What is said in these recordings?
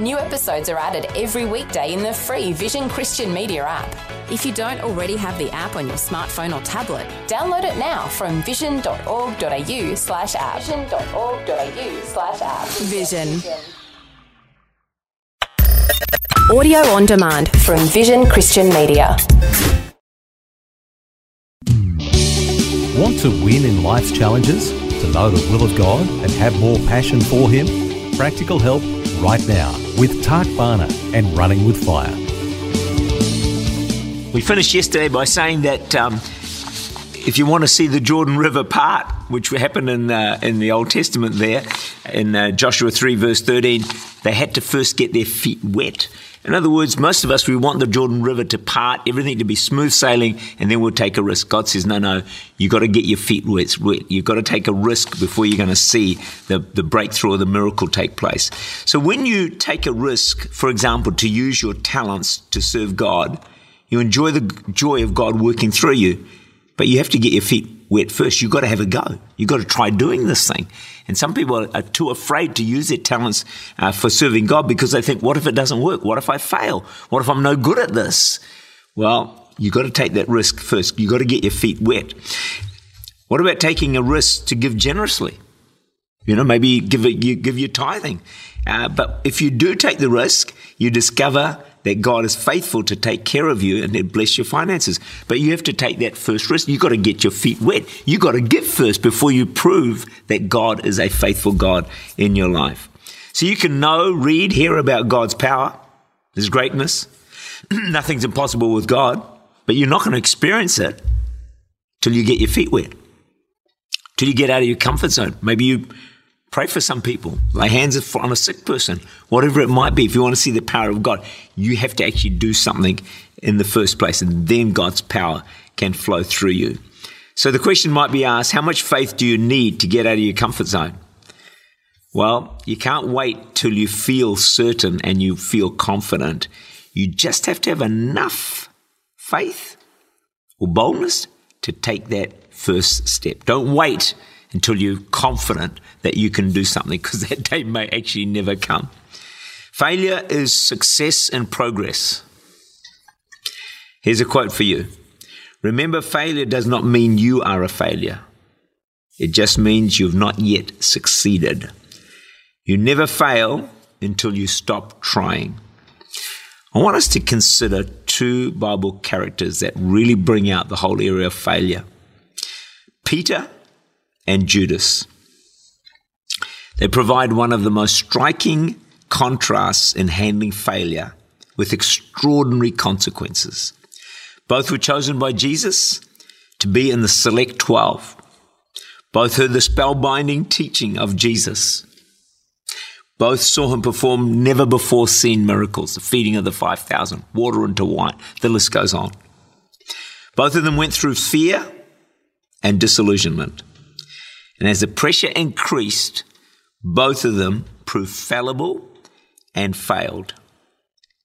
New episodes are added every weekday in the free Vision Christian Media app. If you don't already have the app on your smartphone or tablet, download it now from vision.org.au slash app. Vision.org.au slash app. Vision. Audio on demand from Vision Christian Media. Want to win in life's challenges? To know the will of God and have more passion for Him? Practical help right now with Tak Bhana and Running with Fire. We finished yesterday by saying that um, if you want to see the Jordan River part, which happened in uh, in the Old Testament there, in uh, Joshua 3, verse 13, they had to first get their feet wet. In other words, most of us, we want the Jordan River to part, everything to be smooth sailing, and then we'll take a risk. God says, no, no, you've got to get your feet wet. You've got to take a risk before you're going to see the, the breakthrough or the miracle take place. So when you take a risk, for example, to use your talents to serve God, you enjoy the joy of God working through you, but you have to get your feet wet first. You've got to have a go. You've got to try doing this thing. And some people are too afraid to use their talents uh, for serving God because they think, what if it doesn't work? What if I fail? What if I'm no good at this? Well, you've got to take that risk first. You've got to get your feet wet. What about taking a risk to give generously? You know, maybe give you give your tithing. Uh, but if you do take the risk, you discover that God is faithful to take care of you and bless your finances. But you have to take that first risk. You've got to get your feet wet. You've got to give first before you prove that God is a faithful God in your life. So you can know, read, hear about God's power, His greatness. Nothing's impossible with God, but you're not going to experience it till you get your feet wet, till you get out of your comfort zone. Maybe you Pray for some people. Lay hands on a sick person, whatever it might be. If you want to see the power of God, you have to actually do something in the first place, and then God's power can flow through you. So the question might be asked how much faith do you need to get out of your comfort zone? Well, you can't wait till you feel certain and you feel confident. You just have to have enough faith or boldness to take that first step. Don't wait until you're confident that you can do something because that day may actually never come. Failure is success and progress. Here's a quote for you. Remember, failure does not mean you are a failure. It just means you've not yet succeeded. You never fail until you stop trying. I want us to consider two Bible characters that really bring out the whole area of failure Peter and Judas. They provide one of the most striking contrasts in handling failure with extraordinary consequences. Both were chosen by Jesus to be in the select 12. Both heard the spellbinding teaching of Jesus. Both saw him perform never before seen miracles, the feeding of the 5,000, water into wine. The list goes on. Both of them went through fear and disillusionment. And as the pressure increased, both of them proved fallible and failed,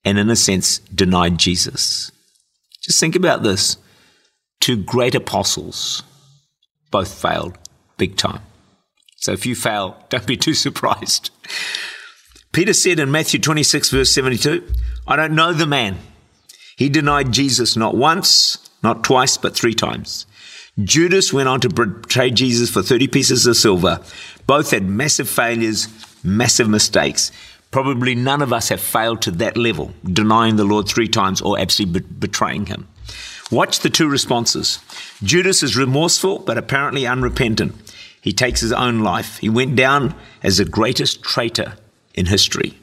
and in a sense, denied Jesus. Just think about this. Two great apostles both failed big time. So if you fail, don't be too surprised. Peter said in Matthew 26, verse 72, I don't know the man. He denied Jesus not once, not twice, but three times. Judas went on to betray Jesus for 30 pieces of silver. Both had massive failures, massive mistakes. Probably none of us have failed to that level, denying the Lord three times or absolutely betraying him. Watch the two responses. Judas is remorseful, but apparently unrepentant. He takes his own life. He went down as the greatest traitor in history.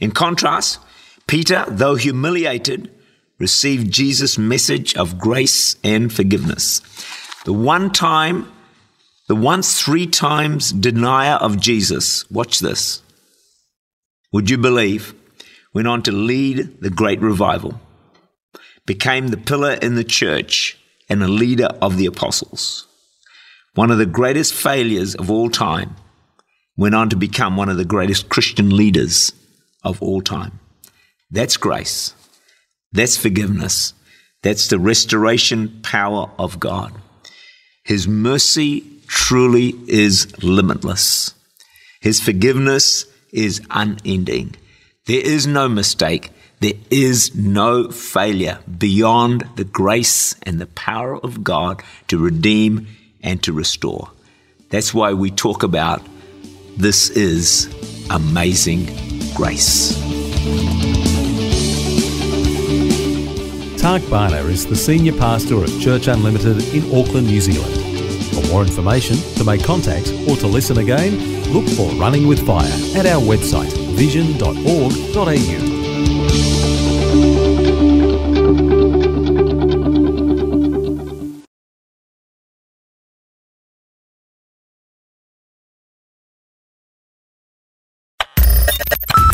In contrast, Peter, though humiliated, received Jesus' message of grace and forgiveness. The one time, the once three times denier of Jesus, watch this. Would you believe? Went on to lead the great revival, became the pillar in the church and a leader of the apostles. one of the greatest failures of all time, went on to become one of the greatest Christian leaders of all time. That's grace. That's forgiveness. That's the restoration power of God. His mercy truly is limitless. His forgiveness is unending. There is no mistake. There is no failure beyond the grace and the power of God to redeem and to restore. That's why we talk about this is amazing grace. Tak Bhana is the senior pastor of Church Unlimited in Auckland, New Zealand. For more information, to make contact, or to listen again, look for Running with Fire at our website vision.org.au.